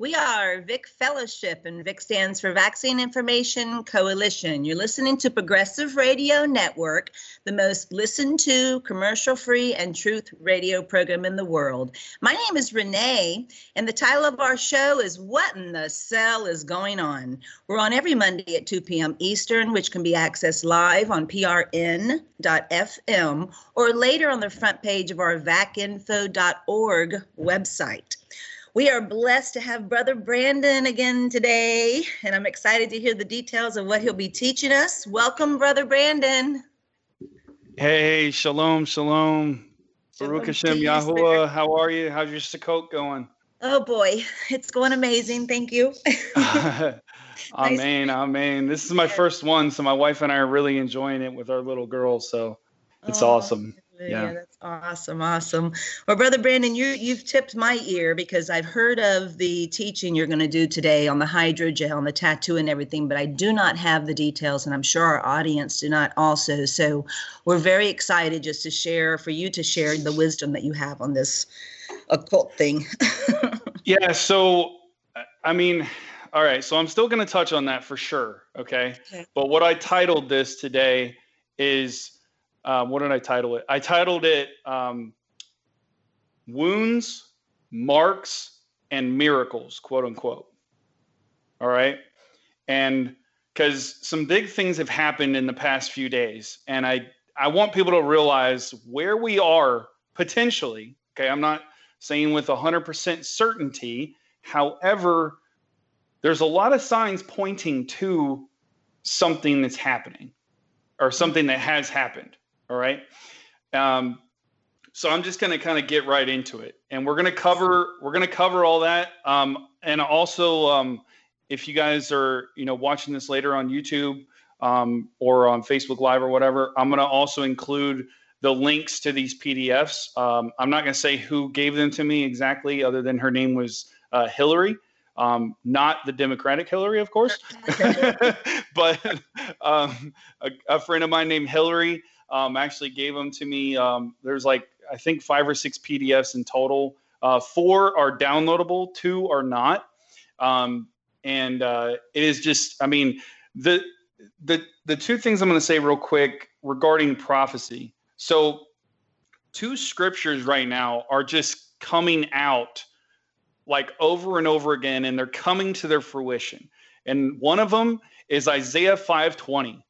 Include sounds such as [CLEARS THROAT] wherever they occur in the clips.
We are VIC Fellowship, and VIC stands for Vaccine Information Coalition. You're listening to Progressive Radio Network, the most listened to, commercial free, and truth radio program in the world. My name is Renee, and the title of our show is What in the Cell is Going On? We're on every Monday at 2 p.m. Eastern, which can be accessed live on prn.fm or later on the front page of our vacinfo.org website. We are blessed to have Brother Brandon again today, and I'm excited to hear the details of what he'll be teaching us. Welcome, Brother Brandon. Hey, shalom, shalom. Baruch Hashem Yahuwah. How are you? How's your Sukkot going? Oh boy, it's going amazing. Thank you. [LAUGHS] [LAUGHS] amen, amen. This is my first one, so my wife and I are really enjoying it with our little girl. So it's oh, awesome. Yeah. that's awesome, awesome. Well, brother Brandon, you you've tipped my ear because I've heard of the teaching you're going to do today on the hydrogel and the tattoo and everything, but I do not have the details, and I'm sure our audience do not also. So we're very excited just to share for you to share the wisdom that you have on this occult thing. [LAUGHS] yeah. So, uh, I mean. All right, so I'm still going to touch on that for sure, okay? okay? But what I titled this today is um, what did I title it? I titled it um, Wounds, Marks, and Miracles, quote unquote. All right. And because some big things have happened in the past few days, and I, I want people to realize where we are potentially. Okay. I'm not saying with 100% certainty. However, there's a lot of signs pointing to something that's happening or something that has happened. All right. Um, so I'm just going to kind of get right into it, and we're going to cover we're going to cover all that. Um, and also, um, if you guys are you know watching this later on YouTube um, or on Facebook Live or whatever, I'm going to also include the links to these PDFs. Um, I'm not going to say who gave them to me exactly, other than her name was uh, Hillary. Um, not the Democratic Hillary, of course, [LAUGHS] [LAUGHS] but um, a, a, friend of mine named Hillary um, actually gave them to me. Um, there's like I think five or six PDFs in total. Uh, four are downloadable, two are not, um, and uh, it is just. I mean, the the the two things I'm going to say real quick regarding prophecy. So, two scriptures right now are just coming out like over and over again, and they're coming to their fruition. And one of them is Isaiah 5:20.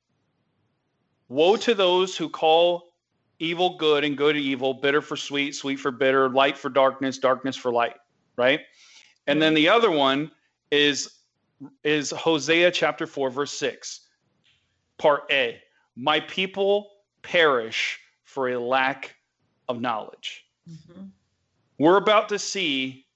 Woe to those who call evil good and good evil, bitter for sweet, sweet for bitter, light for darkness, darkness for light, right? And then the other one is is Hosea chapter 4 verse 6. Part A. My people perish for a lack of knowledge. Mm-hmm. We're about to see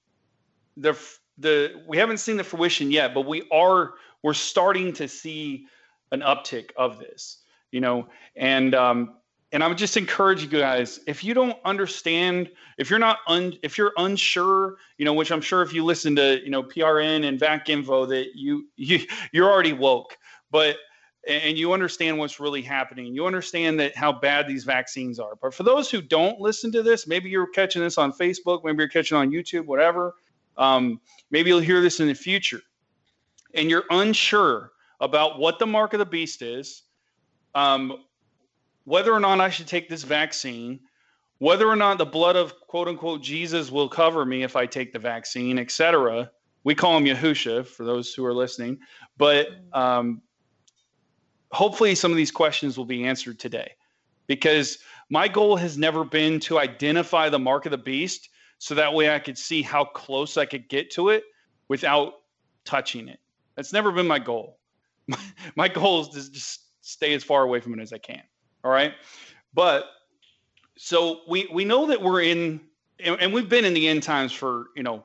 the the we haven't seen the fruition yet, but we are we're starting to see an uptick of this you know, and um, and I would just encourage you guys if you don't understand, if you're not un, if you're unsure, you know, which I'm sure if you listen to you know PRN and Vac Info that you [LAUGHS] you you're already woke, but and you understand what's really happening. You understand that how bad these vaccines are. But for those who don't listen to this, maybe you're catching this on Facebook, maybe you're catching on YouTube, whatever. Um, maybe you'll hear this in the future, and you're unsure about what the mark of the beast is um, whether or not I should take this vaccine, whether or not the blood of quote unquote Jesus will cover me if I take the vaccine, etc. We call him Yahusha for those who are listening, but um, hopefully some of these questions will be answered today because my goal has never been to identify the mark of the beast so that way I could see how close I could get to it without touching it. That's never been my goal. My, [LAUGHS] my goal is to just stay as far away from it as I can. All right. But so we we know that we're in and, we've been in the end times for, you know,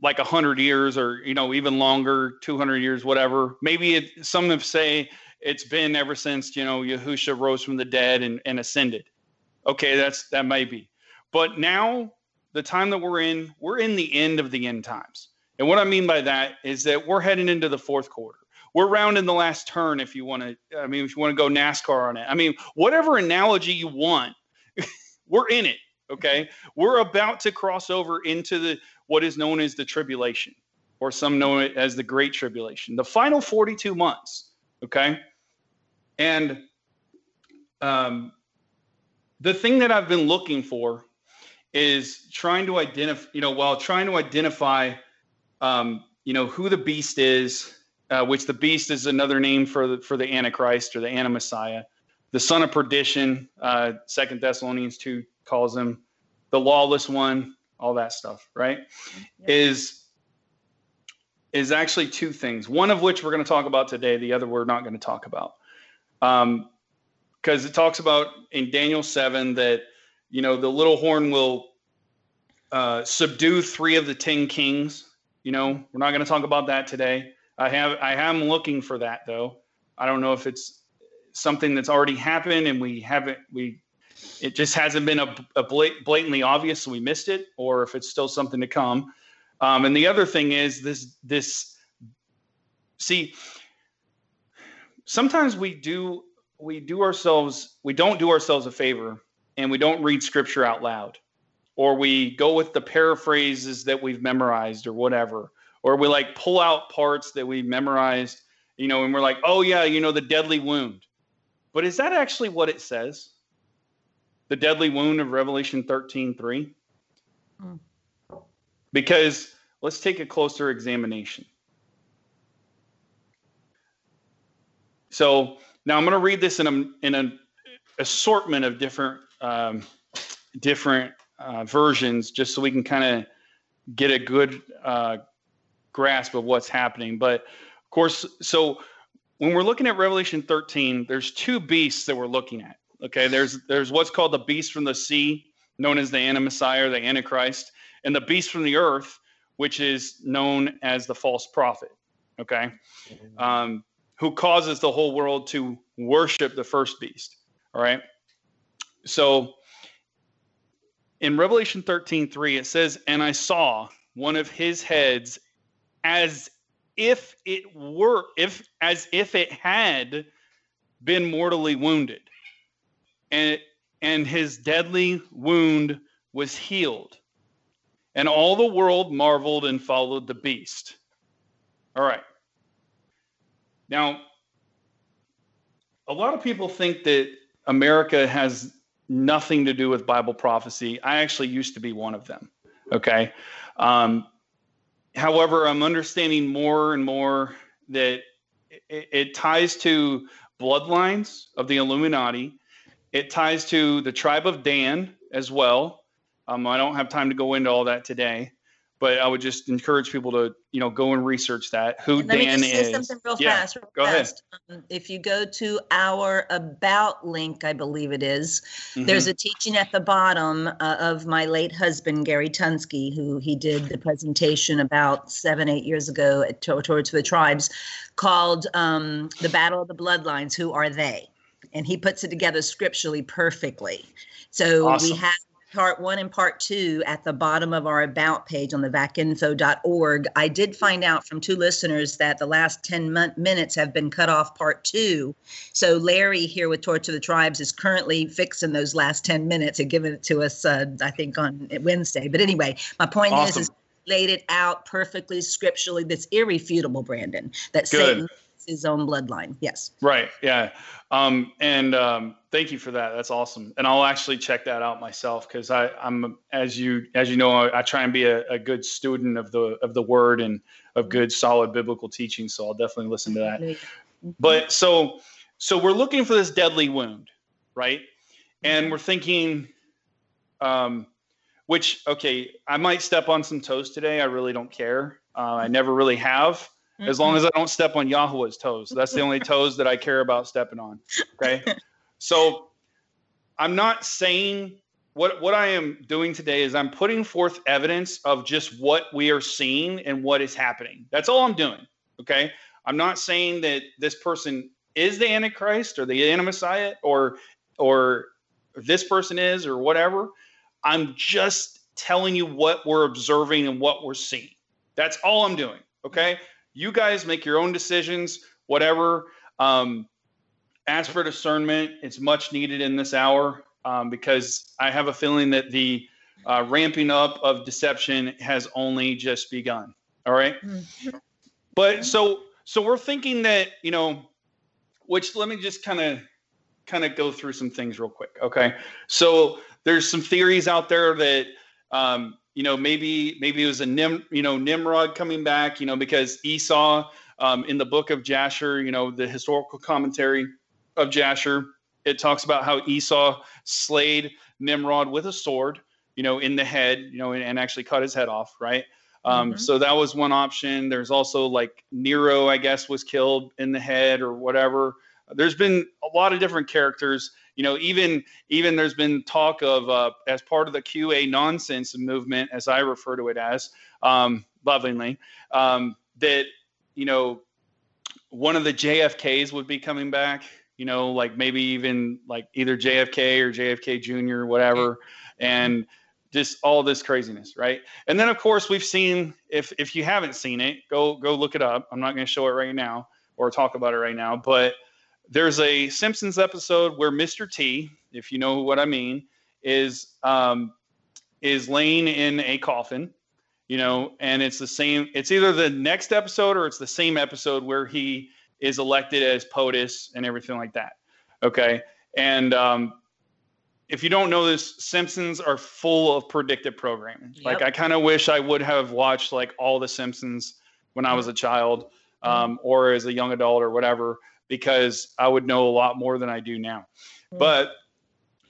like a hundred years or, you know, even longer, 200 years, whatever. Maybe it, some have say it's been ever since, you know, Yahusha rose from the dead and, and ascended. Okay. That's, that may be, but now the time that we're in, we're in the end of the end times. And what I mean by that is that we're heading into the fourth quarter we're rounding the last turn if you want to i mean if you want to go nascar on it i mean whatever analogy you want [LAUGHS] we're in it okay we're about to cross over into the what is known as the tribulation or some know it as the Great Tribulation, the final 42 months. Okay. And um, the thing that I've been looking for is trying to identify, you know, while trying to identify, um, you know, who the beast is, uh, which the beast is another name for the for the Antichrist or the Anti-Messiah, the son of perdition. Uh, Second Thessalonians two calls him the lawless one. All that stuff, right? Yep. Is is actually two things. One of which we're going to talk about today. The other we're not going to talk about. Um, because it talks about in Daniel 7 that you know the little horn will uh, subdue three of the ten kings. You know, we're not going to talk about that today. I have I am looking for that though. I don't know if it's something that's already happened and we haven't we it just hasn't been a, a blatantly obvious so we missed it or if it's still something to come. Um, and the other thing is this this see sometimes we do we do ourselves we don't do ourselves a favor and we don't read scripture out loud or we go with the paraphrases that we've memorized or whatever or we like pull out parts that we memorized you know and we're like oh yeah you know the deadly wound. But is that actually what it says? The deadly wound of revelation 13 3 mm. because let's take a closer examination. So now I'm going to read this in a in an assortment of different um, different uh, versions, just so we can kind of get a good uh, grasp of what's happening. But of course, so when we're looking at Revelation 13, there's two beasts that we're looking at. Okay, there's there's what's called the beast from the sea, known as the Anti-Messiah or the Antichrist, and the beast from the earth, which is known as the false prophet. Okay, mm-hmm. um, who causes the whole world to worship the first beast. All right. So in Revelation 13 3, it says, And I saw one of his heads as if it were, if as if it had been mortally wounded. And and his deadly wound was healed. And all the world marveled and followed the beast. All right. Now, a lot of people think that America has nothing to do with Bible prophecy. I actually used to be one of them. Okay. Um, however, I'm understanding more and more that it, it ties to bloodlines of the Illuminati. It ties to the tribe of Dan as well. Um, I don't have time to go into all that today but I would just encourage people to, you know, go and research that. Who let Dan me just say something real yeah, fast. Real go fast. ahead. Um, if you go to our about link, I believe it is, mm-hmm. there's a teaching at the bottom uh, of my late husband Gary Tunsky, who he did the presentation about seven, eight years ago at Torch of the Tribes, called um, "The Battle of the Bloodlines." Who are they? And he puts it together scripturally perfectly. So awesome. we have part one and part two at the bottom of our about page on the vacinfo.org. I did find out from two listeners that the last 10 mon- minutes have been cut off part two. So Larry here with Torch of the Tribes is currently fixing those last 10 minutes and giving it to us, uh, I think, on Wednesday. But anyway, my point awesome. is, is laid it out perfectly scripturally. That's irrefutable, Brandon. That Good. Satan his own bloodline. Yes. Right. Yeah. Um, and um, thank you for that. That's awesome. And I'll actually check that out myself because I, I'm as you as you know I, I try and be a, a, good student of the of the word and of good solid biblical teaching. So I'll definitely listen to that. Mm-hmm. But so so we're looking for this deadly wound, right? And we're thinking, um, which okay, I might step on some toes today. I really don't care. Uh, I never really have mm-hmm. as long as I don't step on Yahweh's toes. That's the only toes that I care about stepping on. Okay. [LAUGHS] so I'm not saying what what I am doing today is I'm putting forth evidence of just what we are seeing and what is happening. That's all I'm doing. Okay. I'm not saying that this person is the Antichrist or the Anti-Messiah or or this person is or whatever. I'm just telling you what we're observing and what we're seeing. That's all I'm doing. Okay you guys make your own decisions, whatever. Um, as for discernment, it's much needed in this hour um, because I have a feeling that the uh, ramping up of deception has only just begun. All right? mm-hmm. But so so we're thinking that you know, which let me just kind of kind of go through some things real quick. Okay, so there's some theories out there that um, you know maybe maybe it was a Nim you know Nimrod coming back you know because Esau um, in the book of Jasher you know the historical commentary of Jasher it talks about how Esau slayed Nimrod with a sword you know in the head you know and, and actually cut his head off right um, mm-hmm. So that was one option. There's also like Nero, I guess, was killed in the head or whatever. There's been a lot of different characters. You know, even even there's been talk of uh, as part of the QA nonsense movement, as I refer to it as, um, lovingly, um, that you know one of the JFKs would be coming back. You know, like maybe even like either JFK or JFK Jr. whatever, and just all this craziness, right? And then of course we've seen if if you haven't seen it, go go look it up. I'm not going to show it right now or talk about it right now, but there's a Simpsons episode where Mr. T, if you know what I mean, is um, is laying in a coffin, you know, and it's the same. It's either the next episode or it's the same episode where he is elected as POTUS and everything like that. Okay, and um, if you don't know this, Simpsons are full of predictive programming. Yep. Like I kind of wish I would have watched like all the Simpsons when I was a child mm-hmm. um, or as a young adult or whatever, because I would know a lot more than I do now. Mm-hmm. But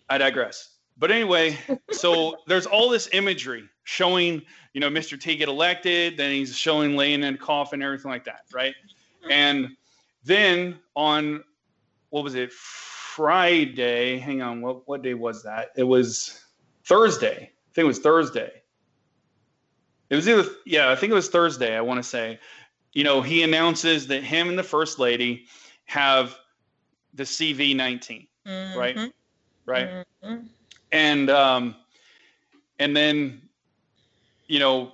I digress. But anyway, so [LAUGHS] there's all this imagery showing, you know, Mr. T get elected, then he's showing laying in a coffin, everything like that, right? Mm-hmm. And then on what was it? Friday. Hang on, what what day was that? It was Thursday. I think it was Thursday. It was either yeah, I think it was Thursday. I want to say, you know, he announces that him and the first lady have the CV19, mm-hmm. right? Right. Mm-hmm. And um, and then, you know,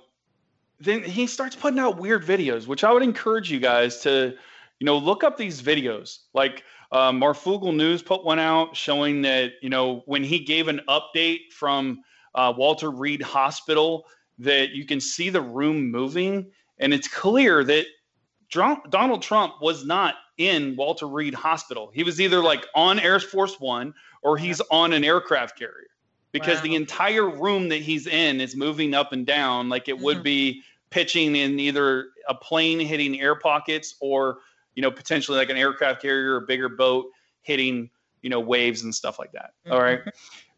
then he starts putting out weird videos, which I would encourage you guys to, you know, look up these videos. Like uh, Marfoogle News put one out showing that you know when he gave an update from uh, Walter Reed Hospital that you can see the room moving, and it's clear that Donald Trump was not in Walter Reed Hospital. He was either like on Air Force One or he's on an aircraft carrier because wow. the entire room that he's in is moving up and down like it mm-hmm. would be pitching in either a plane hitting air pockets or you know, potentially like an aircraft carrier or a bigger boat hitting, you know, waves and stuff like that. Mm-hmm. All right.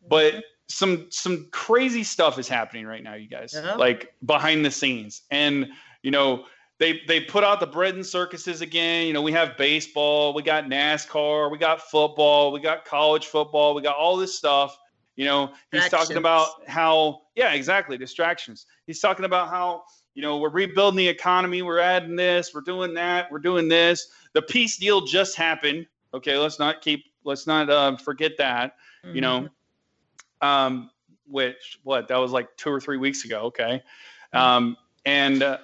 But some some crazy stuff is happening right now, you guys. Like behind the scenes. And, you know, they they put out the bread and circuses again. You know, we have baseball, we got NASCAR, we got football, we got college football, we got all this stuff. You know, he's talking about how, yeah, exactly, distractions. He's talking about how you know, we're rebuilding the economy, we're adding this, we're doing that, we're doing this. The peace deal just happened. Okay, let's not keep, let's not uh, forget that. Mm-hmm. You know, mm-hmm. um, which what that was like two or three weeks ago. Okay, mm-hmm. um, and uh,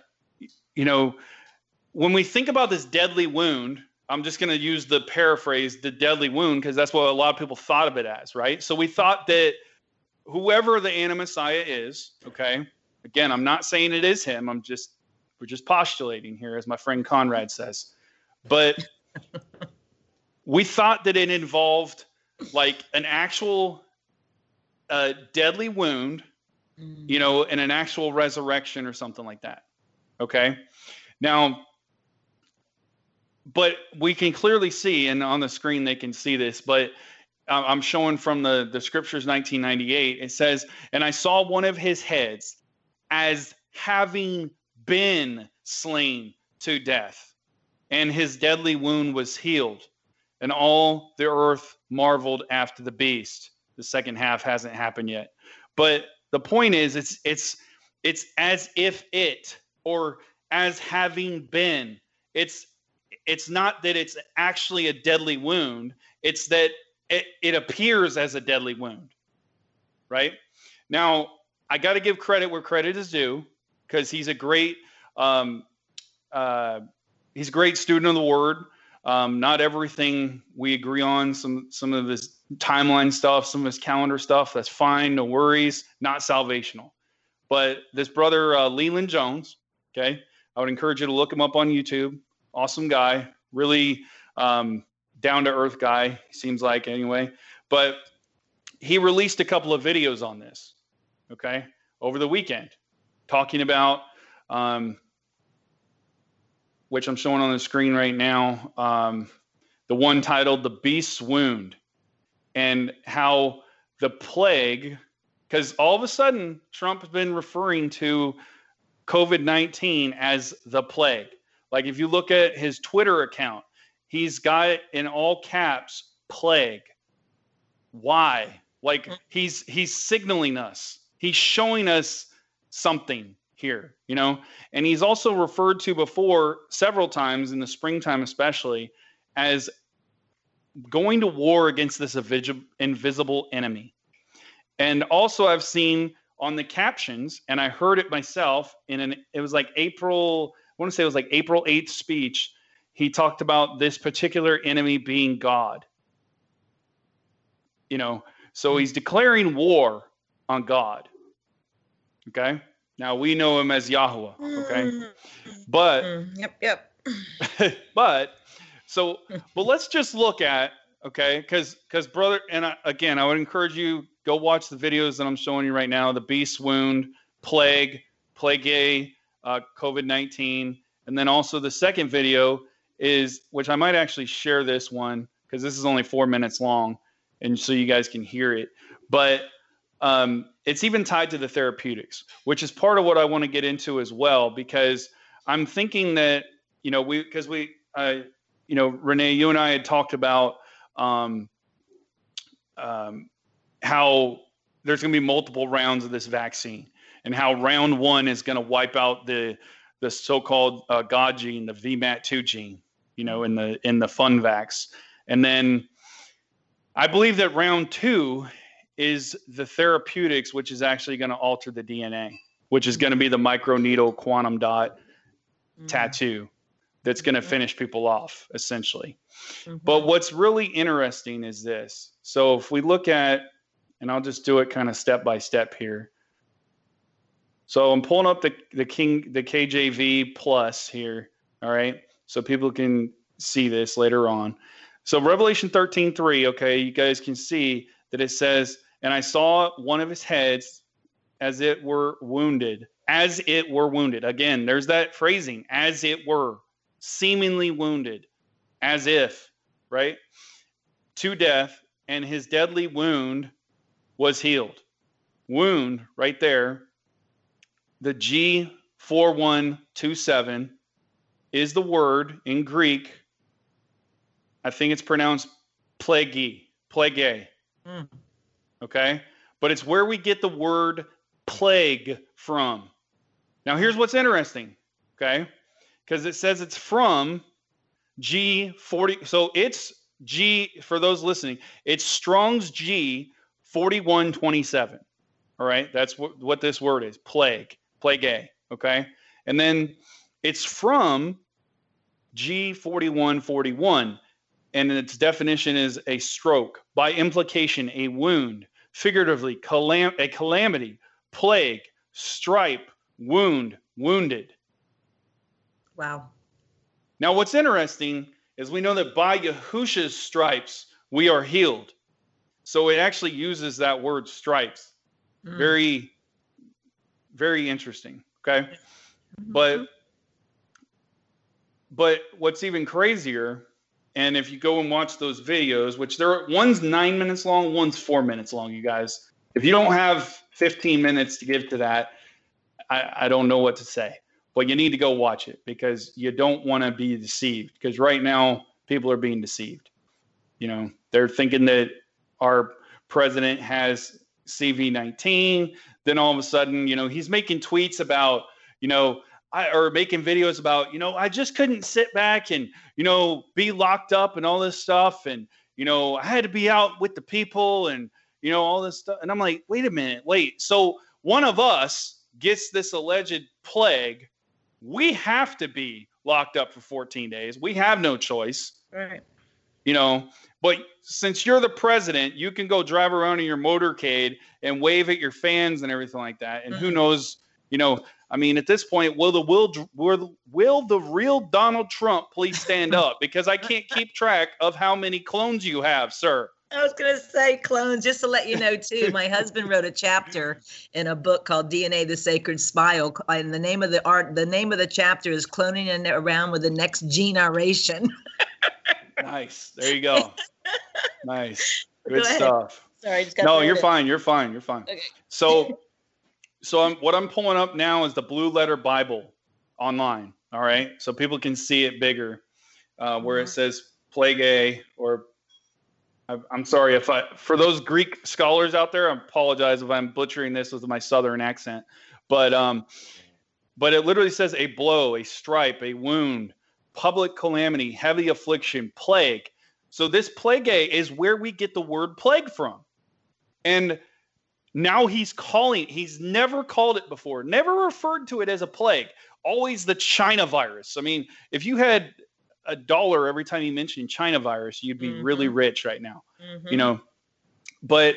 you know, when we think about this deadly wound, I'm just going to use the paraphrase, the deadly wound, because that's what a lot of people thought of it as, right? So we thought that whoever the Anti-Messiah is, okay, Again, I'm not saying it is him. I'm just we're just postulating here, as my friend Conrad says. But we thought that it involved like an actual uh, deadly wound, you know, and an actual resurrection or something like that. Okay. Now, but we can clearly see, and on the screen they can see this, but uh, I'm showing from the, the scriptures 1998. It says, And I saw one of his heads as having been slain to death, and his deadly wound was healed, and all the earth marveled after the beast. The second half hasn't happened yet, but the point is, it's it's it's as if it or as having been. It's it's not that it's actually a deadly wound. It's that it, it appears as a deadly wound, right? Now, I got to give credit where credit is due because he's a great um, uh, he's a great student of the word. Um, not everything we agree on. Some some of his timeline stuff, some of his calendar stuff. That's fine. No worries. Not salvational. But this brother uh, Leland Jones, okay, I would encourage you to look him up on YouTube. Awesome guy, really um, down to earth guy, seems like anyway. But he released a couple of videos on this, okay, over the weekend, talking about, um, which I'm showing on the screen right now, um, the one titled The Beast's Wound, and how the plague, because all of a sudden Trump has been referring to COVID 19 as the plague. Like if you look at his Twitter account, he's got in all caps plague. Why? Like mm. he's he's signaling us. He's showing us something here, you know? And he's also referred to before several times in the springtime especially as going to war against this invisible enemy. And also I've seen on the captions and I heard it myself in an it was like April I want to say it was like April 8th speech. He talked about this particular enemy being God. You know, so he's declaring war on God. Okay? Now we know him as Yahweh, okay? Mm-hmm. But mm, yep, yep. [LAUGHS] but so but let's just look at okay? Because because brother and I, again i would encourage you go watch the videos that i'm showing you right now the beast wound plague plague a uh, covid-19 and then also the second video is which i might actually share this one because this is only four minutes long and so you guys can hear it but um, it's even tied to the therapeutics which is part of what i want to get into as well because i'm thinking that you know we because we uh, you know renee you and i had talked about um, um, how there's going to be multiple rounds of this vaccine and how round one is going to wipe out the the so-called uh, God gene, the VMAT2 gene, you know, in the in the FunVax, and then I believe that round two is the therapeutics, which is actually going to alter the DNA, which is going to be the microneedle quantum dot mm-hmm. tattoo that's going to mm-hmm. finish people off essentially. Mm-hmm. But what's really interesting is this. So if we look at, and I'll just do it kind of step by step here. So I'm pulling up the the King the KJV plus here. All right. So people can see this later on. So Revelation 13, 3, okay, you guys can see that it says, and I saw one of his heads as it were wounded, as it were wounded. Again, there's that phrasing, as it were seemingly wounded, as if, right? To death, and his deadly wound was healed. Wound, right there. The G4127 is the word in Greek. I think it's pronounced plague, plague. Mm. Okay? But it's where we get the word plague from. Now, here's what's interesting. Okay? Because it says it's from G40. So it's G, for those listening, it's Strong's G 4127. All right. That's what, what this word is plague, plague A. Okay. And then it's from G4141. And its definition is a stroke, by implication, a wound, figuratively, calam- a calamity, plague, stripe, wound, wounded. Wow. Now, what's interesting is we know that by Yahusha's stripes, we are healed. So it actually uses that word stripes. Mm. Very, very interesting. Okay. Mm-hmm. But, but what's even crazier, and if you go and watch those videos, which there one's nine minutes long, one's four minutes long, you guys. If you don't have 15 minutes to give to that, I, I don't know what to say but you need to go watch it because you don't want to be deceived because right now people are being deceived. You know they're thinking that our president has cv19 then all of a sudden you know he's making tweets about you know I, or making videos about you know i just couldn't sit back and you know be locked up and all this stuff and you know i had to be out with the people and you know all this stuff. And i'm like wait a minute wait so one of us gets this alleged plague we have to be locked up for 14 days. We have no choice. Right. You know, but since you're the president, you can go drive around in your motorcade and wave at your fans and everything like that. And mm-hmm. who knows, You know, I mean, at this point, will the will will will the real Donald Trump please stand [LAUGHS] up because I can't keep track of how many clones you have, sir. I was going to say clones, just to let you know, too. My husband wrote a chapter in a book called DNA: The Sacred Spiral, and the name of the art, the name of the chapter is "Cloning and Around with the Next Generation." [LAUGHS] nice. There you go. [LAUGHS] Nice. Good stuff. Sorry, no, you're fine. You're fine. You're fine. Okay. So, so I'm what I'm pulling up now is the Blue Letter Bible online. All right, so people can see it bigger, uh, where it mm-hmm. says Plague A or I'm sorry if I, for those Greek scholars out there, I apologize if I'm butchering this with my southern accent, but um, but it literally says a blow, a stripe, a wound, public calamity, heavy affliction, plague. So this plague is where we get the word plague from, and now he's calling. He's never called it before, never referred to it as a plague. Always the China virus. I mean, if you had a dollar every time you mention China virus, you'd be mm-hmm. really rich right now. Mm-hmm. You know, but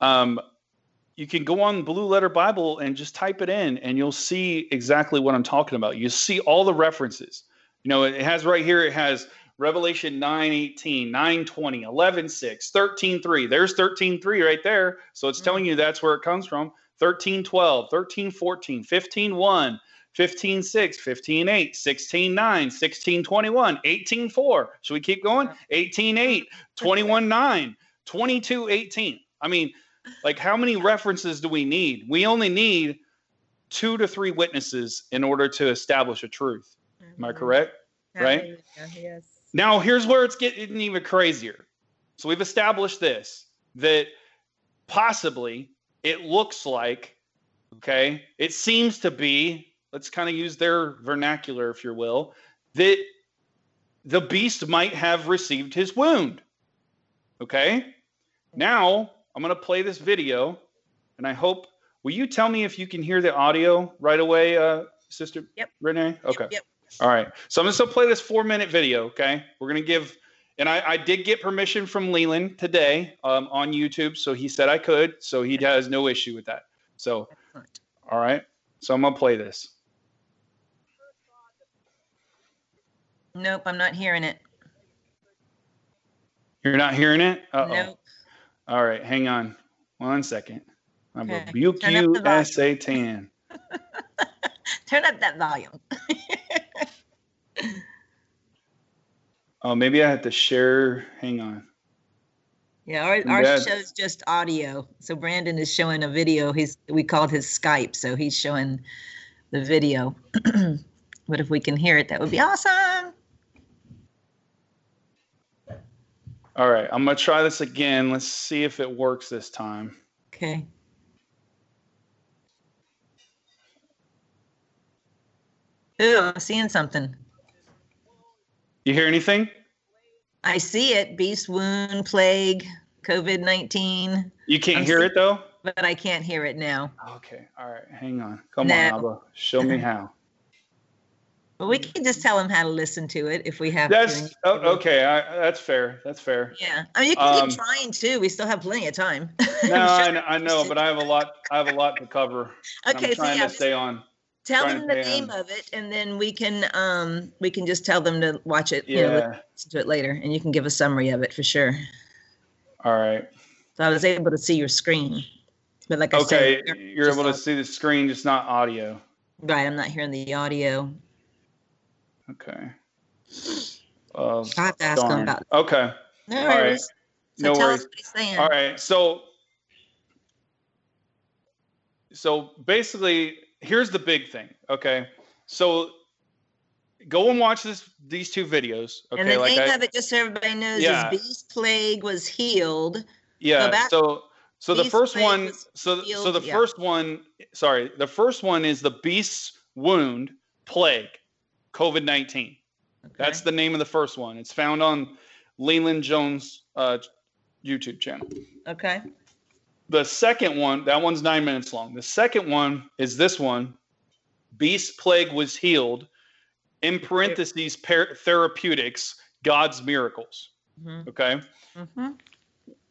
um, you can go on Blue Letter Bible and just type it in, and you'll see exactly what I'm talking about. You see all the references. You know, it has right here. It has Revelation 9 18, 9 20, 11 6, 13 3. There's 13 3 right there. So it's mm-hmm. telling you that's where it comes from. 13 12, 13 14, 15 1. 15 6, 15 8, 16 9, 16 21, 18 4. Should we keep going? 18 8, [LAUGHS] 21 9, 22 18. I mean, like, how many references do we need? We only need two to three witnesses in order to establish a truth. Am I mm-hmm. correct? Right? Yes. Now, here's where it's getting even crazier. So, we've established this that possibly it looks like, okay, it seems to be let's kind of use their vernacular, if you will, that the beast might have received his wound. Okay? Now, I'm going to play this video, and I hope, will you tell me if you can hear the audio right away, uh, Sister yep. Renee? Okay. Yep, yep. All right. So I'm going to play this four minute video, okay? We're going to give, and I, I, did get permission from Leland today um, on YouTube, so he said I could, so he has no issue with that. So, all right. So I'm going to play this. Nope, I'm not hearing it. You're not hearing it? Uh-oh. Nope. All right, hang on one second. I okay. rebuke you, Satan. Turn up that volume. [LAUGHS] oh, maybe I have to share. Hang on. Yeah, our, our show's just audio. So Brandon is showing a video. He's we called his Skype, so he's showing the video. [CLEARS THROAT] but if we can hear it, that would be awesome. All right, I'm gonna try this again. Let's see if it works this time. Okay. Ooh, I'm seeing something. You hear anything? I see it. Beast wound, plague, COVID 19. You can't I'm hear it though? But I can't hear it now. Okay. All right. Hang on. Come no. on, Abba. Show me [LAUGHS] how. But we can just tell them how to listen to it if we have. That's oh, okay. I, that's fair. That's fair. Yeah, I mean you can um, keep trying too. We still have plenty of time. [LAUGHS] no, I, I, know, but I have a lot. I have a lot to cover. Okay, I'm trying so yeah, to stay on. Tell them the name on. of it, and then we can um we can just tell them to watch it. Yeah. You know, listen to it later, and you can give a summary of it for sure. All right. So I was able to see your screen, but like I okay, said, you're, you're able to see the screen, just not audio. Right, I'm not hearing the audio. Okay. Uh, I have to ask darn. him about. Okay. No All right. So no worries. All right. So, so basically, here's the big thing. Okay. So, go and watch this these two videos. Okay. And the like name I, of it, just so everybody knows, yeah. is Beast Plague was healed. Yeah. So. So, so the first one. So so the yeah. first one. Sorry, the first one is the beast's wound plague. COVID 19. Okay. That's the name of the first one. It's found on Leland Jones' uh, YouTube channel. Okay. The second one, that one's nine minutes long. The second one is this one Beast Plague was healed. In parentheses, par- therapeutics, God's miracles. Mm-hmm. Okay. Mm-hmm.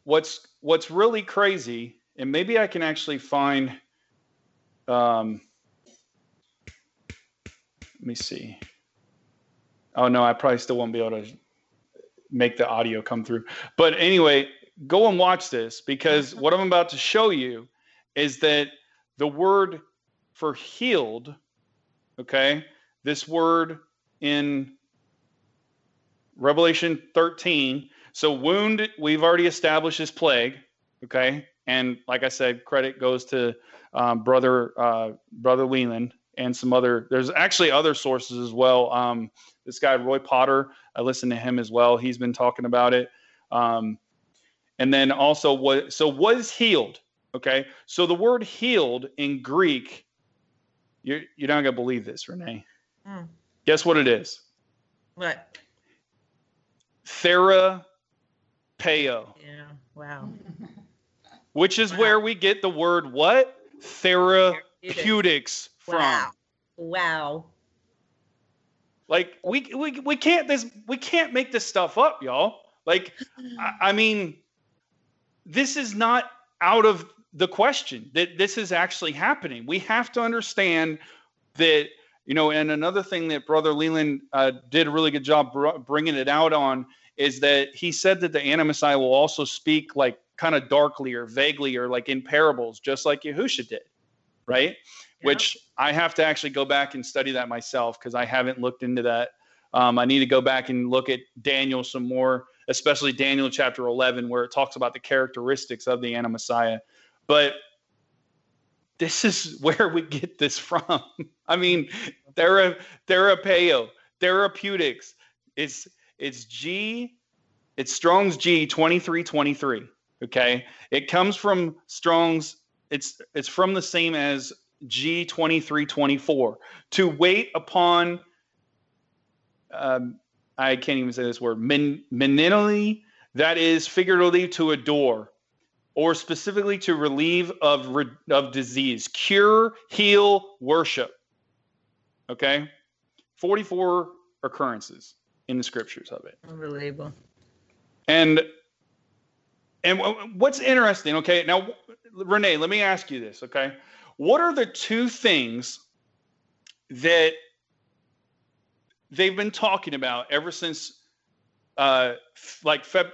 What's What's really crazy, and maybe I can actually find. Um, Let me see. Oh no, I probably still won't be able to make the audio come through. But anyway, go and watch this because [LAUGHS] what I'm about to show you is that the word for healed, okay, this word in Revelation 13. So wound, we've already established is plague, okay, and like I said, credit goes to um, brother uh, brother Leland and some other. There's actually other sources as well. Um, this guy Roy Potter, I listened to him as well. He's been talking about it. Um, and then also what? So was healed. Okay, so the word healed in Greek, you're you're not gonna believe this, Renee. Mm. Guess what it is? What? Therapeo. Yeah. Wow. [LAUGHS] Which is wow. where we get the word what? Therapeutics from. Wow. Wow. Like we we we can't this we can't make this stuff up, y'all. Like I, I mean, this is not out of the question that this is actually happening. We have to understand that you know. And another thing that Brother Leland uh, did a really good job br- bringing it out on is that he said that the Anti-Messiah will also speak like kind of darkly or vaguely or like in parables, just like Yahusha did, right? which I have to actually go back and study that myself because I haven't looked into that. Um, I need to go back and look at Daniel some more, especially Daniel chapter 11, where it talks about the characteristics of the Anti-Messiah. But this is [LAUGHS] where we get this from. [LAUGHS] I mean, thera, therapeo, therapeutics. It's it's G, it's Strong's G 2323. Okay. It comes from Strong's, it's it's from the same as G2324 to wait upon, um, I can't even say this word, men, meninally, that is figuratively to adore, or specifically to relieve of, of disease, cure, heal, worship. Okay? 44 occurrences in the scriptures of it. Unbelievable. And and what's interesting, okay? Now, Renee, let me ask you this, okay? What are the two things that they've been talking about ever since uh, like Feb-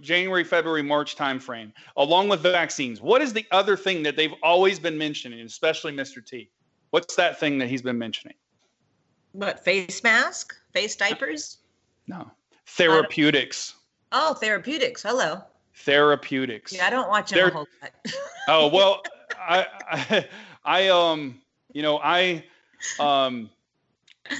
January, February, March timeframe, along with the vaccines? What is the other thing that they've always been mentioning, especially Mr. T? What's that thing that he's been mentioning? What face mask, face diapers? No, therapeutics. Oh, therapeutics. Hello. Therapeutics. Yeah, I don't watch them a whole lot. [LAUGHS] oh well, [LAUGHS] I, I, I, um, you know, I, um,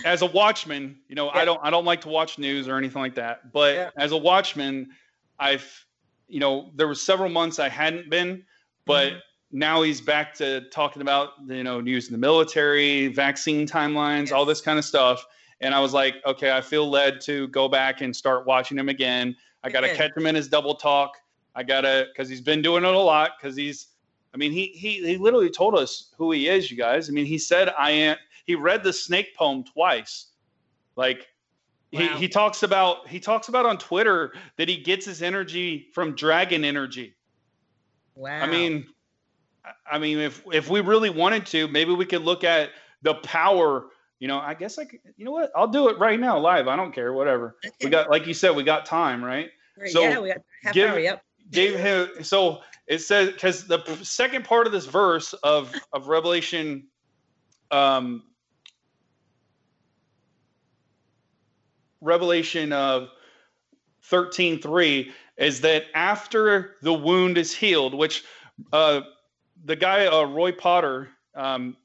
as a watchman, you know, yeah. I don't, I don't like to watch news or anything like that. But yeah. as a watchman, I've, you know, there were several months I hadn't been, but mm-hmm. now he's back to talking about, you know, news in the military, vaccine timelines, yes. all this kind of stuff. And I was like, okay, I feel led to go back and start watching him again. I got to catch him in his double talk. I got to, because he's been doing it a lot, because he's, I mean, he he he literally told us who he is, you guys. I mean, he said I am. He read the snake poem twice. Like wow. he he talks about he talks about on Twitter that he gets his energy from dragon energy. Wow. I mean, I mean, if if we really wanted to, maybe we could look at the power. You know, I guess like you know what? I'll do it right now, live. I don't care, whatever. We got, like you said, we got time, right? right so yeah, we got half give, hour. Yep. Gave him so it says because the second part of this verse of of Revelation, um, Revelation of thirteen three is that after the wound is healed, which uh, the guy uh, Roy Potter, um,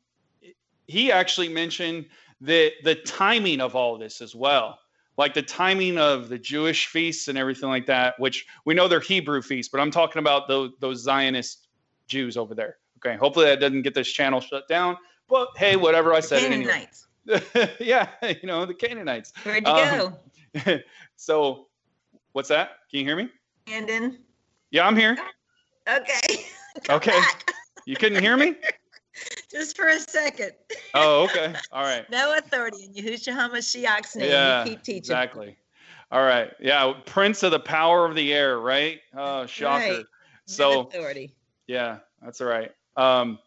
he actually mentioned the the timing of all this as well like the timing of the Jewish feasts and everything like that, which we know they're Hebrew feasts, but I'm talking about those, those Zionist Jews over there. Okay, hopefully that doesn't get this channel shut down. But hey, whatever I said. Canaanites. Anyway. [LAUGHS] yeah, [LAUGHS] you know the Canaanites. Where'd you um, go? [LAUGHS] so, what's that? Can you hear me? Brandon. Yeah, I'm here. Okay. okay. You couldn't hear me? Just for a second. Oh, okay. All right. [LAUGHS] no authority in Yahushua HaMashiach's name. Yeah, you keep teaching. Exactly. All right. Yeah. Prince of the power of the air, right? Oh, shocker. Right. So, authority. Yeah, that's all right. Um,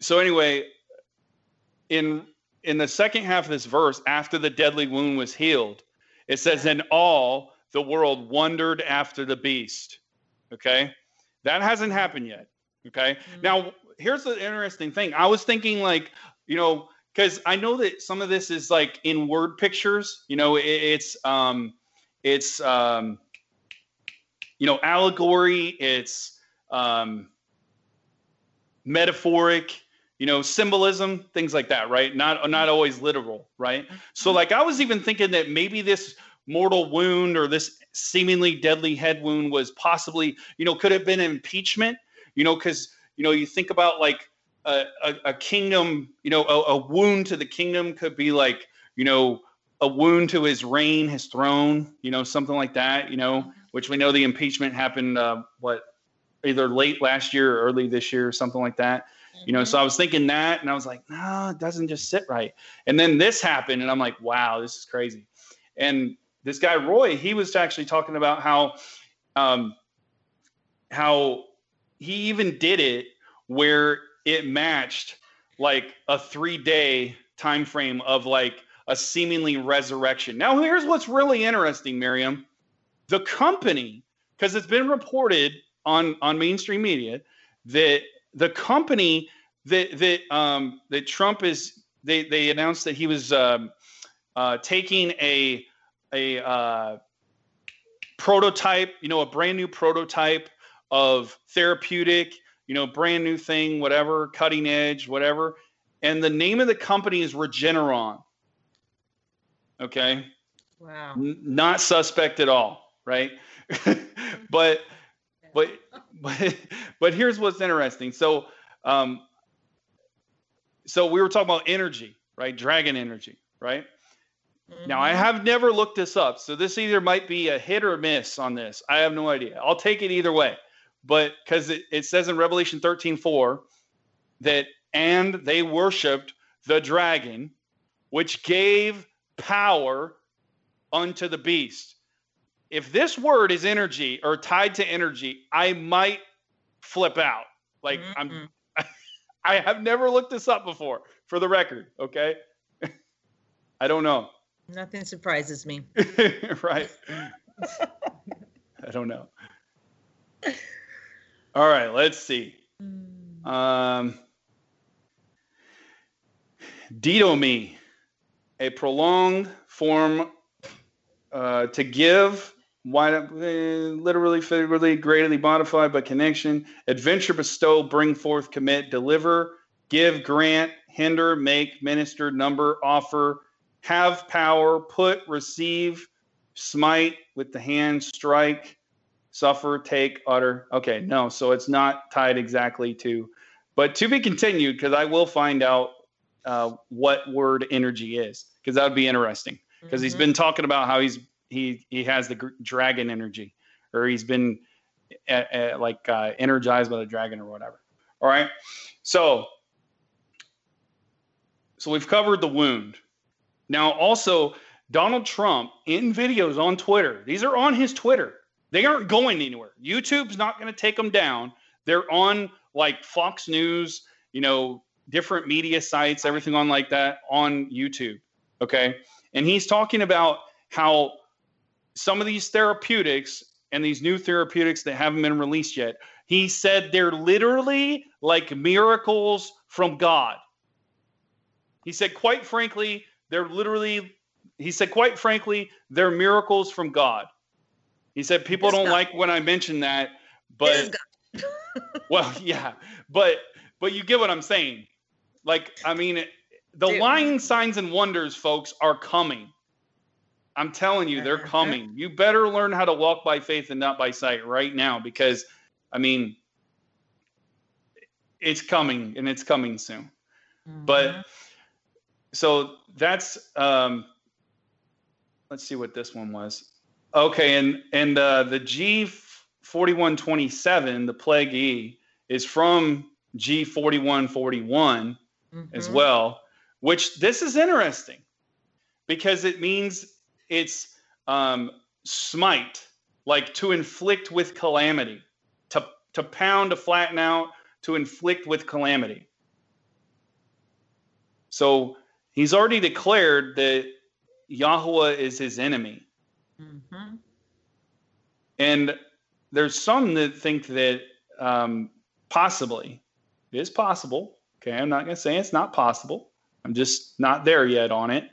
so, anyway, in in the second half of this verse, after the deadly wound was healed, it says, "In all the world wondered after the beast." Okay, that hasn't happened yet. Okay, mm-hmm. now here's the interesting thing. I was thinking like, you know, because I know that some of this is like in word pictures. You know, it, it's um, it's um, you know, allegory. It's um, metaphoric you know symbolism things like that right not not always literal right so mm-hmm. like i was even thinking that maybe this mortal wound or this seemingly deadly head wound was possibly you know could have been impeachment you know because you know you think about like a, a, a kingdom you know a, a, wound to the kingdom could be like you know a wound to his reign his throne you know something like that you know mm-hmm. which we know the impeachment happened uh, what either late last year or early this year or something like that you know, so I was thinking that, and I was like, no, it doesn't just sit right. And then this happened, and I'm like, wow, this is crazy. And this guy Roy, he was actually talking about how, um, how he even did it where it matched like a three day time frame of like a seemingly resurrection. Now, here's what's really interesting, Miriam. The company, because it's been reported on on mainstream media that the company that that um, that Trump is they they announced that he was um, uh, taking a a uh, prototype, you know, a brand new prototype of therapeutic, you know, brand new thing, whatever, cutting edge, whatever. And the name of the company is Regeneron. Okay. Wow. N- not suspect at all, right? [LAUGHS] but but but but here's what's interesting. So um, so we were talking about energy, right? Dragon energy, right? Mm-hmm. Now I mm-hmm. have never looked this up, so this either might be a hit or miss on this. I have no idea. I'll take it either way. But because it, it says in Revelation 13 4 that and they worshiped the dragon, which gave power unto the beast if this word is energy or tied to energy, I might flip out. Like mm-hmm. I'm [LAUGHS] I have never looked this up before for the record, okay? [LAUGHS] I don't know. Nothing surprises me. [LAUGHS] right. I don't know. All right, let's see. Mm. Um didomi, a prolonged form uh, to give why uh, literally, figuratively, greatly modified by connection. Adventure, bestow, bring forth, commit, deliver, give, grant, hinder, make, minister, number, offer, have power, put, receive, smite with the hand, strike, suffer, take, utter. Okay, no, so it's not tied exactly to, but to be continued because I will find out uh, what word energy is because that would be interesting because mm-hmm. he's been talking about how he's he he has the dragon energy, or he's been like uh, energized by the dragon or whatever. All right, so so we've covered the wound. Now also Donald Trump in videos on Twitter. These are on his Twitter. They aren't going anywhere. YouTube's not going to take them down. They're on like Fox News, you know, different media sites, everything on like that on YouTube. Okay. And he's talking about how some of these therapeutics and these new therapeutics that haven't been released yet, he said they're literally like miracles from God. He said, quite frankly, they're literally, he said, quite frankly, they're miracles from God. He said, people don't God. like when I mention that, but, [LAUGHS] well, yeah, but, but you get what I'm saying. Like, I mean, the Dude. lying signs and wonders, folks, are coming. I'm telling you, they're coming. You better learn how to walk by faith and not by sight right now because, I mean, it's coming and it's coming soon. Mm-hmm. But so that's, um, let's see what this one was. Okay. And, and uh, the G4127, the Plague E, is from G4141 mm-hmm. as well, which this is interesting because it means it's um, smite, like to inflict with calamity, to to pound, to flatten out, to inflict with calamity. So He's already declared that Yahweh is his enemy. Mm-hmm. And there's some that think that um, possibly it is possible. Okay, I'm not going to say it's not possible. I'm just not there yet on it.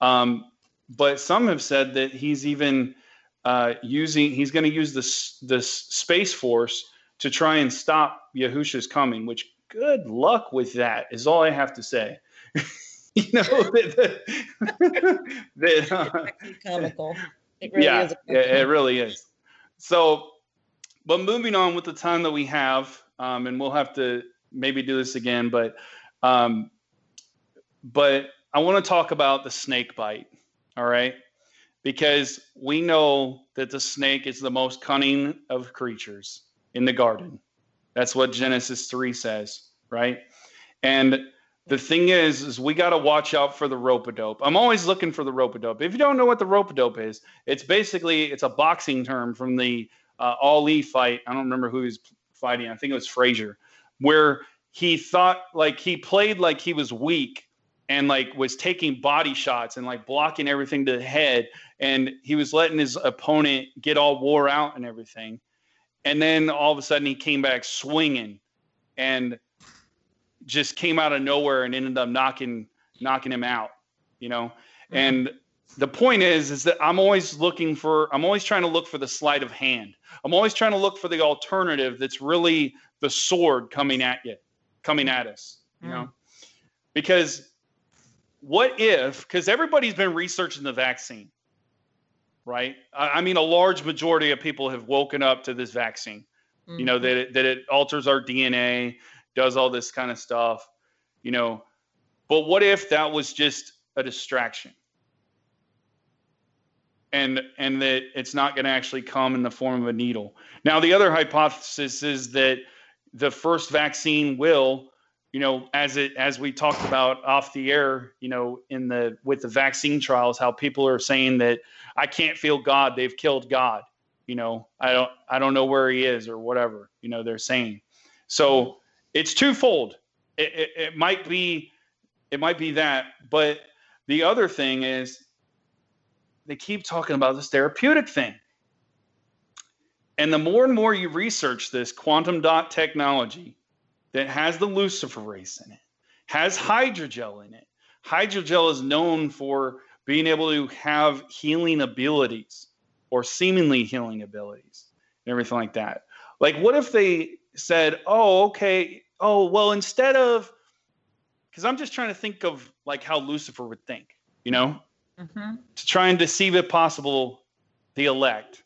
Um, but some have said that he's even uh, using, he's going to use this this space force to try and stop Yahusha's coming. Which good luck with that is all I have to say. [LAUGHS] you know [LAUGHS] that, that uh, comical. It really yeah, is yeah, it really is. So, but moving on with the time that we have, um, and we'll have to maybe do this again, but um, but I want to talk about the snake bite. All right, because we know that the snake is the most cunning of creatures in the garden. That's what Genesis three says, right? And the thing is, is we got to watch out for the rope a dope. I'm always looking for the rope a dope. If you don't know what the rope a dope is, it's basically it's a boxing term from the uh, Ali fight. I don't remember who he was fighting. I think it was Frazier, where he thought like he played like he was weak and like was taking body shots and like blocking everything to the head, and he was letting his opponent get all wore out and everything. And then all of a sudden he came back swinging, and just came out of nowhere and ended up knocking knocking him out you know mm-hmm. and the point is is that i'm always looking for i'm always trying to look for the sleight of hand i'm always trying to look for the alternative that's really the sword coming at you coming at us you mm-hmm. know because what if because everybody's been researching the vaccine right I, I, mean a large majority of people have woken up to this vaccine mm-hmm. you know mm-hmm. that it, that it alters our dna does all this kind of stuff, you know. But what if that was just a distraction? And and that it's not going to actually come in the form of a needle. Now the other hypothesis is that the first vaccine will, you know, as it as we talked about off the air, you know, in the with the vaccine trials, how people are saying that I can't feel God, they've killed God. You know, I don't I don't know where he is or whatever, you know, they're saying. So it's twofold. It, it, it might be it might be that, but the other thing is they keep talking about this therapeutic thing. And the more and more you research this quantum dot technology that has the luciferase in it, has hydrogel in it. Hydrogel is known for being able to have healing abilities or seemingly healing abilities and everything like that. Like, what if they said, oh, okay, oh well instead of because i'm just trying to think of like how lucifer would think you know? Mm-hmm. to try and deceive if possible the elect.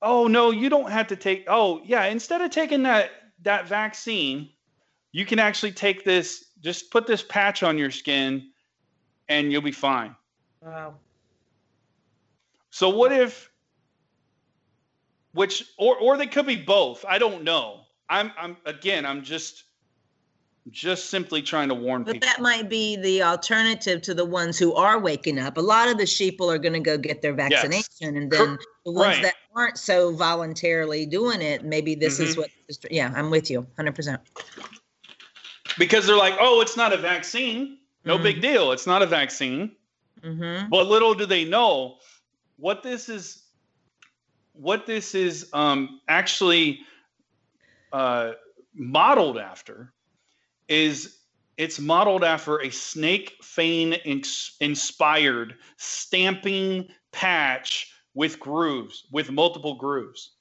Oh no you don't have to take oh yeah instead of taking that that vaccine you can actually take this just put this patch on your skin and you'll be fine. Wow. So what if which or or they could be both i don't know I'm I'm again I'm just just simply trying to warn people. but people. that might be the alternative to the ones who are waking up. A lot of the sheeple are going to go get their vaccination, yes. and then the ones right. that aren't so voluntarily doing it, maybe this mm-hmm. is what. Yeah, I'm with you, hundred percent. Because they're like, oh, it's not a vaccine. No mm-hmm. big deal. It's not a vaccine. Mm-hmm. But little do they know what this is. What this is um, actually uh, modeled after is it's modeled after a snake fang inspired stamping patch with grooves with multiple grooves.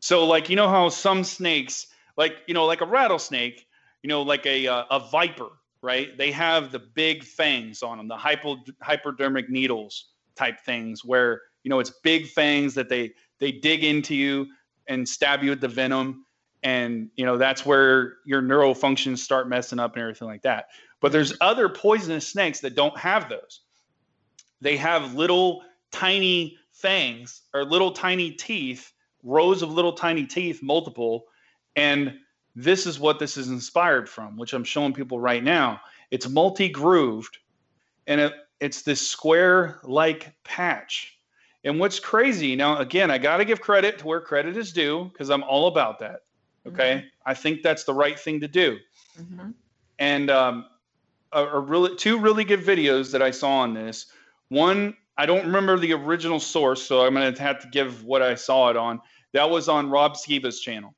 So like you know how some snakes like you know like a rattlesnake you know like a uh, a viper right? They have the big fangs on them the hypo, hypodermic needles type things where you know it's big fangs that they they dig into you and stab you with the venom and you know that's where your neural functions start messing up and everything like that. But there's other poisonous snakes that don't have those. They have little tiny fangs or little tiny teeth rows of little tiny teeth multiple and this is what this is inspired from which i'm showing people right now. It's multi-grooved and it, it's this square like patch. And what's crazy now again i got to give credit to where credit is due because i'm all about that Okay. Mm-hmm. I think that's the right thing to do. Mm-hmm. And um, a, a really two really good videos that I saw on this. One, I don't remember the original source, so I'm gonna have to give what I saw it on. That was on Rob Skiba's channel.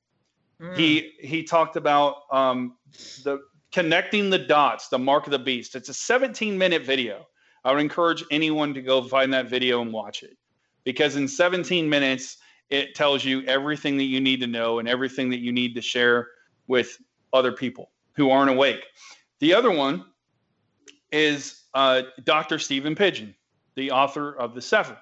Mm. He he talked about um, the connecting the dots, the mark of the beast. It's a 17 minute video. I would encourage anyone to go find that video and watch it because in 17 minutes it tells you everything that you need to know and everything that you need to share with other people who aren't awake. The other one is uh, Dr. Stephen Pidgeon, the author of The Seven.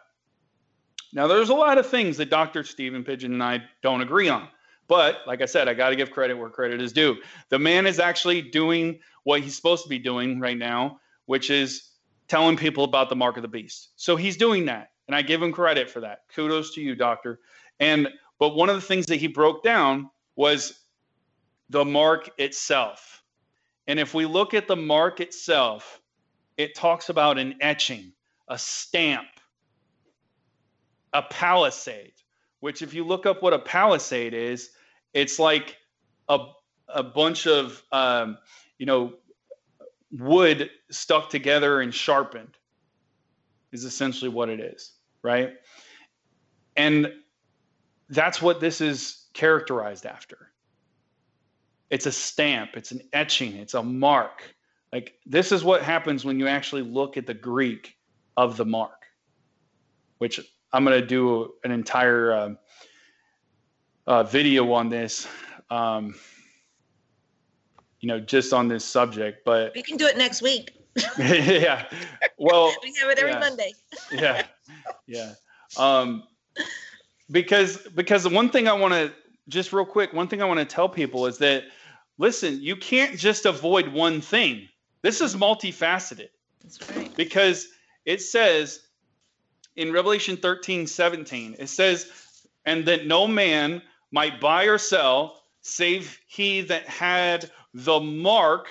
Now, there's a lot of things that Dr. Stephen Pidgeon and I don't agree on. But like I said, I got to give credit where credit is due. The man is actually doing what he's supposed to be doing right now, which is telling people about the mark of the beast. So he's doing that. And I give him credit for that. Kudos to you, doctor. And but one of the things that he broke down was the mark itself. And if we look at the mark itself, it talks about an etching, a stamp, a palisade, which if you look up what a palisade is, it's like a, a bunch of, um, you know, wood stuck together and sharpened is essentially what it is, right? And that's what this is characterized after. It's a stamp, it's an etching, it's a mark. Like this is what happens when you actually look at the Greek of the mark, which I'm going to do an entire um, uh, video on this. Um, you know, just on this subject, but we can do it next week. [LAUGHS] [LAUGHS] yeah. Well, we have it every yeah. Monday. [LAUGHS] yeah. Yeah. Um, because because the one thing I want to just real quick, one thing I want to tell people is that listen, you can't just avoid one thing. This is multifaceted. That's right. Because it says in Revelation 13, 17, it says, and that no man might buy or sell save he that had the mark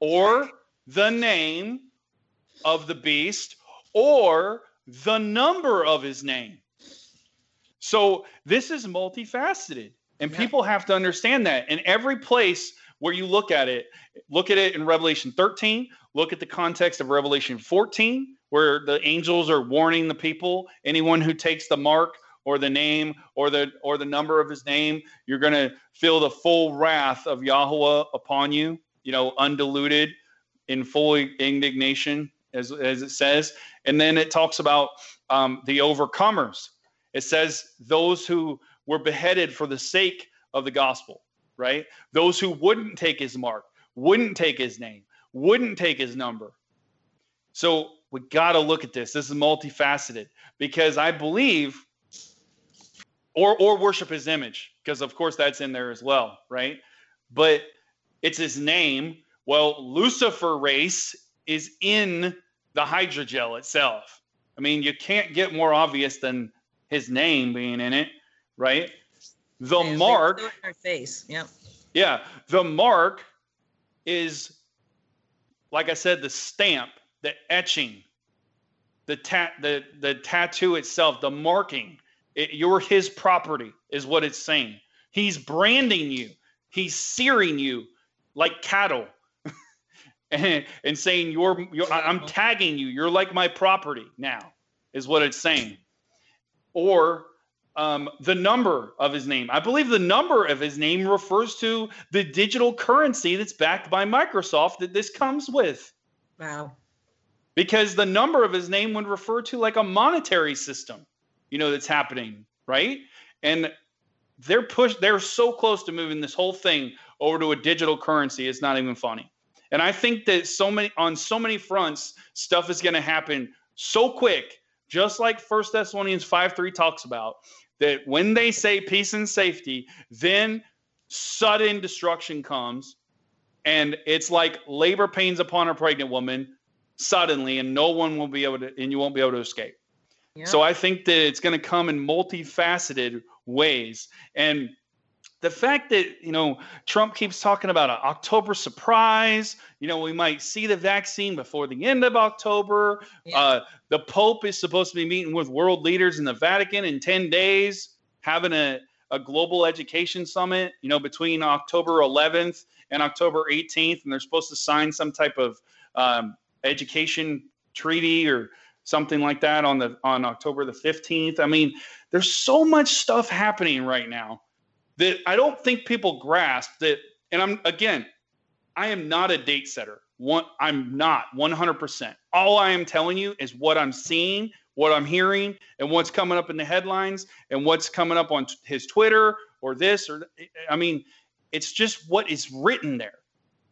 or the name of the beast or the number of his name. So this is multifaceted. And yeah. people have to understand that. In every place where you look at it, look at it in Revelation 13, look at the context of Revelation 14, where the angels are warning the people anyone who takes the mark or the name or the or the number of his name you're going to feel the full wrath of yahweh upon you you know undiluted in full indignation as, as it says. And then it talks about um, the overcomers. It says those who were beheaded for the sake of the gospel right? Those who wouldn't take his mark wouldn't take his name wouldn't take his number. So we got to look at this. This is multifaceted because i believe or or worship his image because of course that's in there as well right? But it's his name well Luciferase is in the hydrogel itself. I mean you can't get more obvious than his name being in it right? The yeah, mark our face yeah yeah the mark is like i said the stamp the etching the tat the the tattoo itself the marking. It, you're his property, is what it's saying. He's branding you, he's searing you like cattle. And, [LAUGHS] and saying you're, you're I'm tagging you. You're like my property now, is what it's saying. Or um, the number of his name. I believe the number of his name refers to the digital currency that's backed by Microsoft that this comes with. Wow. Because the number of his name would refer to like a monetary system you know that's happening, right? And they're pushed they're so close to moving this whole thing over to a digital currency it's not even funny and i think that so many on so many fronts stuff is going to happen so quick just like first thessalonians 5 3 talks about that when they say peace and safety then sudden destruction comes and it's like labor pains upon a pregnant woman suddenly and no one will be able to and you won't be able to escape so I think that it's going to come in multifaceted ways. And the fact that you know Trump keeps talking about an October surprise, you know, we might see the vaccine before the end of October. Yeah. Uh, the Pope is supposed to be meeting with world leaders in the Vatican in ten days, having a a global education summit, you know, between October 11th and October 18th, and they're supposed to sign some type of um, education treaty or something like that on the on October the 15th. I mean, there's so much stuff happening right now that I don't think people grasp that. And I'm again, I am not a date setter. One, I'm not 100%. All I am telling you is what I'm seeing, what I'm hearing, and what's coming up in the headlines, and what's coming up on t- his Twitter or this or. I mean, it's just what is written there.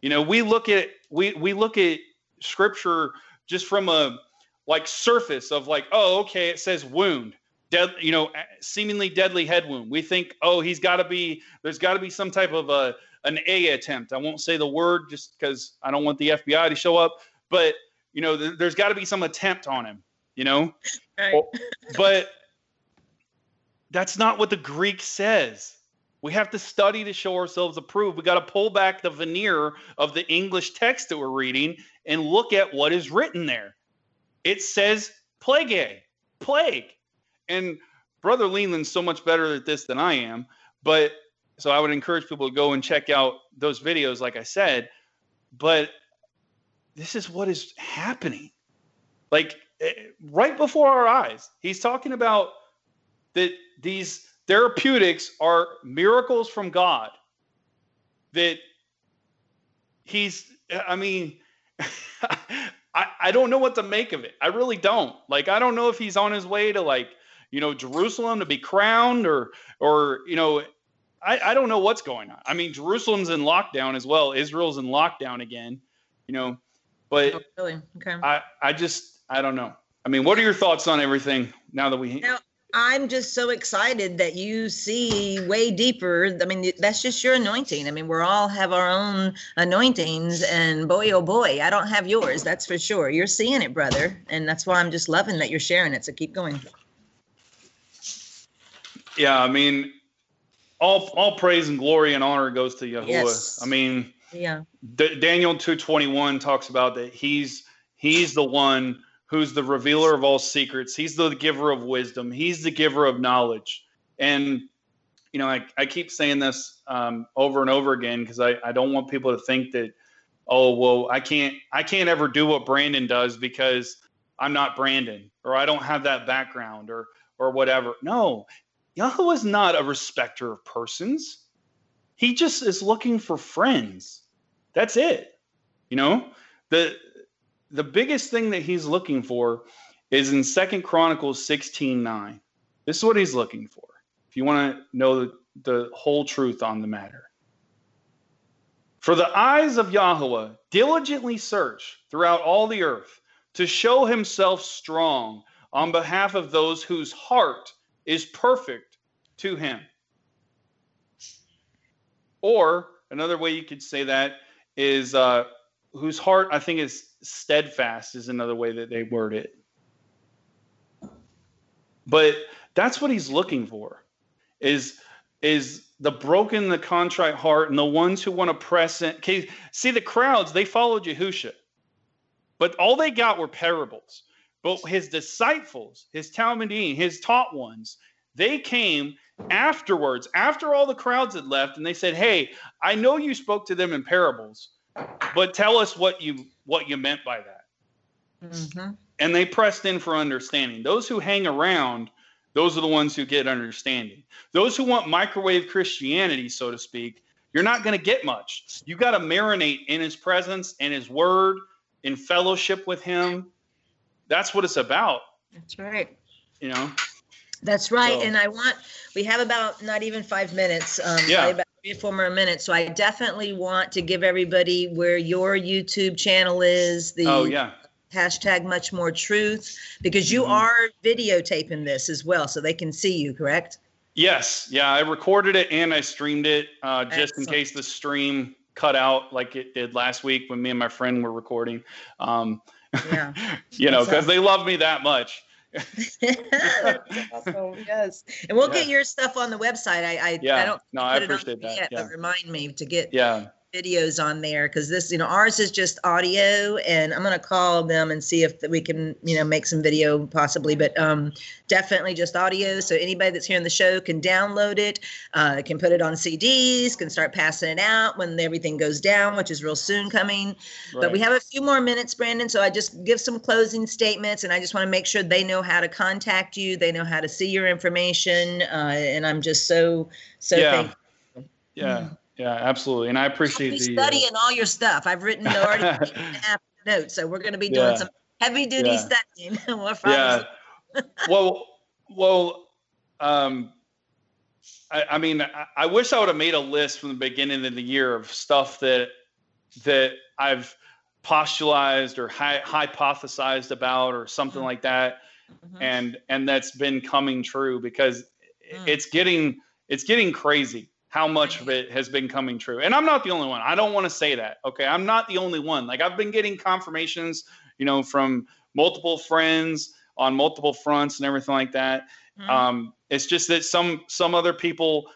You know, we look at we we look at scripture just from a like surface of like, oh, okay, it says wound, dead, you know, seemingly deadly head wound. We think, oh, he's got to be, there's got to be some type of a an A attempt. I won't say the word just because I don't want the FBI to show up, but you know, th- there's got to be some attempt on him, you know, Right. but that's not what the Greek says. We have to study to show ourselves approved. We got to pull back the veneer of the English text that we're reading and look at what is written there. It says plague, plague. And Brother Leland's so much better at this than I am. But so I would encourage people to go and check out those videos, like I said. But this is what is happening. Like eh, right before our eyes, he's talking about that these therapeutics are miracles from God. That he's, I mean, [LAUGHS] I, I don't know what to make of it. I really don't. Like, I don't know if he's on his way to like, you know, Jerusalem to be crowned or, or, you know, I, I don't know what's going on. I mean, Jerusalem's in lockdown as well. Israel's in lockdown again, you know, but Oh, really? Okay. I, I just, I don't know. I mean, what are your thoughts on everything now that we, Now, I'm just so excited that you see way deeper. I mean, that's just your anointing. I mean, we all have our own anointings, and boy, oh boy, I don't have yours. That's for sure. You're seeing it, brother, and that's why I'm just loving that you're sharing it. So keep going. Yeah, I mean, all, all praise and glory and honor goes to Yahuwah. Yes. I mean, Yeah. D- Daniel 221 talks about that he's he's the one who's the revealer of all secrets. He's the giver of wisdom. He's the giver of knowledge. And you know, I, I keep saying this um, over and over again because I, I don't want people to think that, oh well, I can't I can't ever do what Brandon does because I'm not Brandon or I don't have that background or or whatever. No, Yahweh is not a respecter of persons. He just is looking for friends. That's it. You know, the the biggest thing that he's looking for is in Second Chronicles 16 9. This is what he's looking for. If you want to know the, the whole truth on the matter. For the eyes of Yahweh diligently search throughout all the earth to show himself strong on behalf of those whose heart is perfect to him. Or another way you could say that is uh, whose heart I think is steadfast is another way that they word it. But that's what he's looking for is is the broken, the contrite heart, and the ones who want to press in. See the crowds, they followed Yahusha, but all they got were parables. But his disciples, his Talmidim, his taught ones, they came afterwards, after all the crowds had left, and they said, Hey, I know you spoke to them in parables, but tell us what you what you meant by that. hmm And they pressed in for understanding. Those who hang around, those are the ones who get understanding. Those who want microwave Christianity, so to speak, you're not going to get much. You got to marinate in his presence, and his word, in fellowship with him. That's what it's about, That's right. you know. That's right. So- And I want, we have about not even five minutes, um, Yeah. probably about three or four more minutes. So I definitely want to give everybody where your YouTube channel is, the Oh yeah. hashtag much more truth, because you Mhm. are videotaping this as well, so they can see you, correct? Yes, yeah, I recorded it and I streamed it uh, just in case the stream cut out like it did last week when me and my friend were recording. Um, Yeah. [LAUGHS] you know, because they love me that much. Awesome. Yes. And we'll get your stuff on the website. I, I, I don't no, I put it on appreciate that. yet, Yeah, but remind me to get yeah, videos on there because this, you know, ours is just audio, and I'm gonna call them and see if we can, you know, make some video possibly, but um, definitely just audio. So anybody that's hearing the show can download it, uh, can put it on CDs, can start passing it out when everything goes down, which is real soon coming. Right. But we have a few more minutes, Brandon. So I just give some closing statements, and I just want to make sure they know how to contact you, they know how to see your information, uh, and I'm just so so yeah. thankful. Yeah. Mm-hmm. Yeah, absolutely. And I appreciate the uh, studying uh, all your stuff. I've written already [LAUGHS] half the notes, so we're going to be doing yeah. some heavy duty yeah. studying. [LAUGHS] yeah. [LAUGHS] well, well, um, I, I mean, I, I, wish I would have made a list from the beginning of the year of stuff that that I've postulated or hi- hypothesized about or something mm-hmm. like that, mm-hmm. and and that's been coming true because mm. it's getting it's getting crazy how much of it has been coming true. And I'm not the only one. I don't want to say that. Okay. I'm not the only one. Like I've been getting confirmations, you know, from multiple friends on multiple fronts and everything like that. Mm-hmm. Um, it's just that some some other people,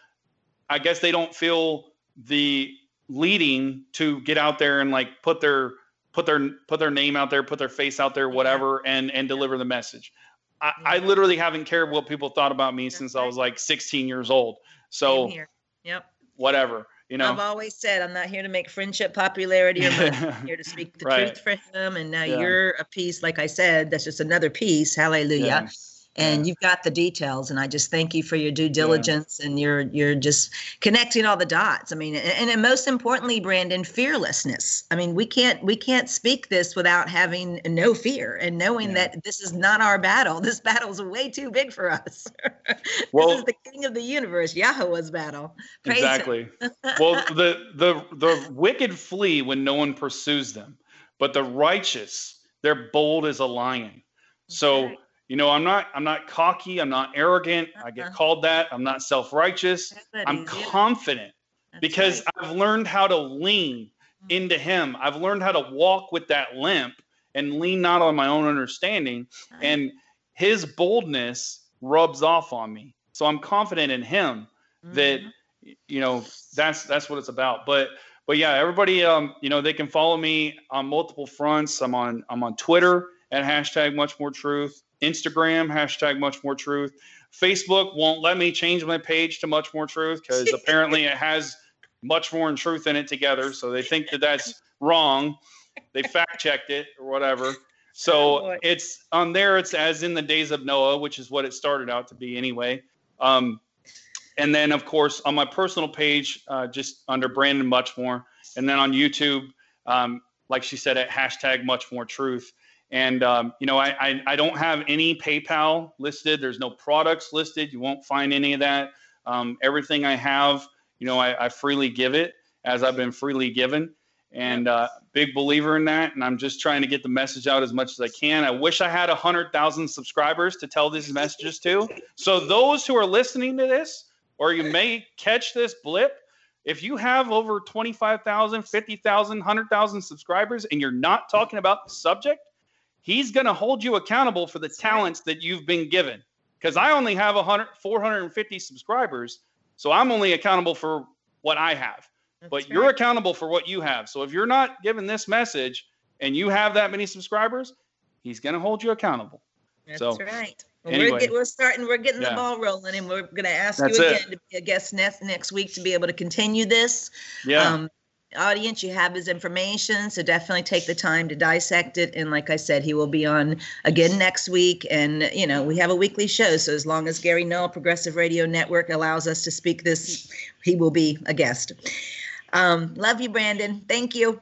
I guess they don't feel the leading to get out there and like put their put their put their name out there, put their face out there, whatever, and and deliver the message. I, I literally haven't cared what people thought about me since I was like 16 years old. So Yep. Whatever. You know, I've always said I'm not here to make friendship popularity or. I'm [LAUGHS] here to speak the right. truth for him. And now yeah. you're a piece, like I said, that's just another piece. Hallelujah. Yeah and you've got the details and i just thank you for your due diligence yeah. and you're you're just connecting all the dots. I mean and, and most importantly brandon fearlessness. I mean we can't we can't speak this without having no fear and knowing yeah. that this is not our battle. [LAUGHS] This battle is way too big for us. Well, [LAUGHS] this is the king of the universe yahweh's battle. Praise exactly. Well the the the wicked flee when no one pursues them but the righteous they're bold as a lion. So okay you know i'm not i'm not cocky i'm not arrogant uh-huh. i get uh-huh. called that i'm not self-righteous i'm confident That's because right. i've learned how to lean mm-hmm. into him i've learned how to walk with that limp and lean not on my own understanding right. and his boldness rubs off on me so i'm confident in him mm-hmm. that you know that's that's what it's about but but yeah everybody um you know they can follow me on multiple fronts i'm on i'm on twitter at hashtag much more truth Instagram, hashtag much more truth. Facebook won't let me change my page to much more truth because [LAUGHS] apparently it has much more and truth in it together. So they think that that's wrong. They fact checked it or whatever. So oh it's on there. It's as in the days of Noah, which is what it started out to be anyway. Um, and then of course on my personal page, uh, just under Brandon Muchmore, and then on YouTube, um, like she said, at hashtag much more truth. And um, you know, I, I, I don't have any PayPal listed. There's no products listed. You won't find any of that. Um, everything I have, you know, I, I, freely give it as I've been freely given. And uh, big believer in that. And I'm just trying to get the message out as much as I can. I wish I had a hundred thousand subscribers to tell these messages to. So those who are listening to this, or you may catch this blip, if you have over 25,000, 50,000, 100,000 subscribers and you're not talking about the subject, he's going to hold you accountable for the talents that you've been given. Because I only have 100, 450 subscribers, so I'm only accountable for what I have. That's but right. you're accountable for what you have. So if you're not given this message and you have that many subscribers, he's going to hold you accountable. That's so, right. Anyway, we're, get, we're starting. We're getting yeah. the ball rolling, and we're going to ask you again it. to be a guest next next week to be able to continue this. Yeah. Um, audience, you have his information, so definitely take the time to dissect it. And like I said, he will be on again next week. And you know, we have a weekly show, so as long as Gary Null Progressive Radio Network allows us to speak this, he will be a guest. Um, love you, Brandon. Thank you.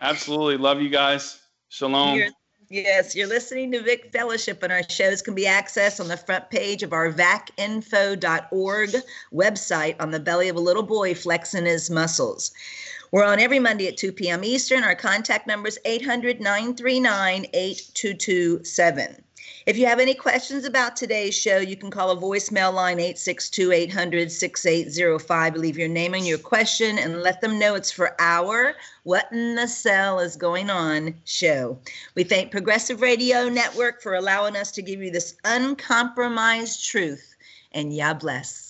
Absolutely, love you guys. Shalom. You're- Yes, you're listening to Vic Fellowship, and our shows can be accessed on the front page of our vacinfo.org website on the belly of a little boy flexing his muscles. We're on every Monday at 2 p.m. Eastern. Our contact number is 800 939 8227. If you have any questions about today's show, you can call a voicemail line 862 800 6805. Leave your name and your question and let them know it's for our What in the Cell is Going On show. We thank Progressive Radio Network for allowing us to give you this uncompromised truth. And Yah bless.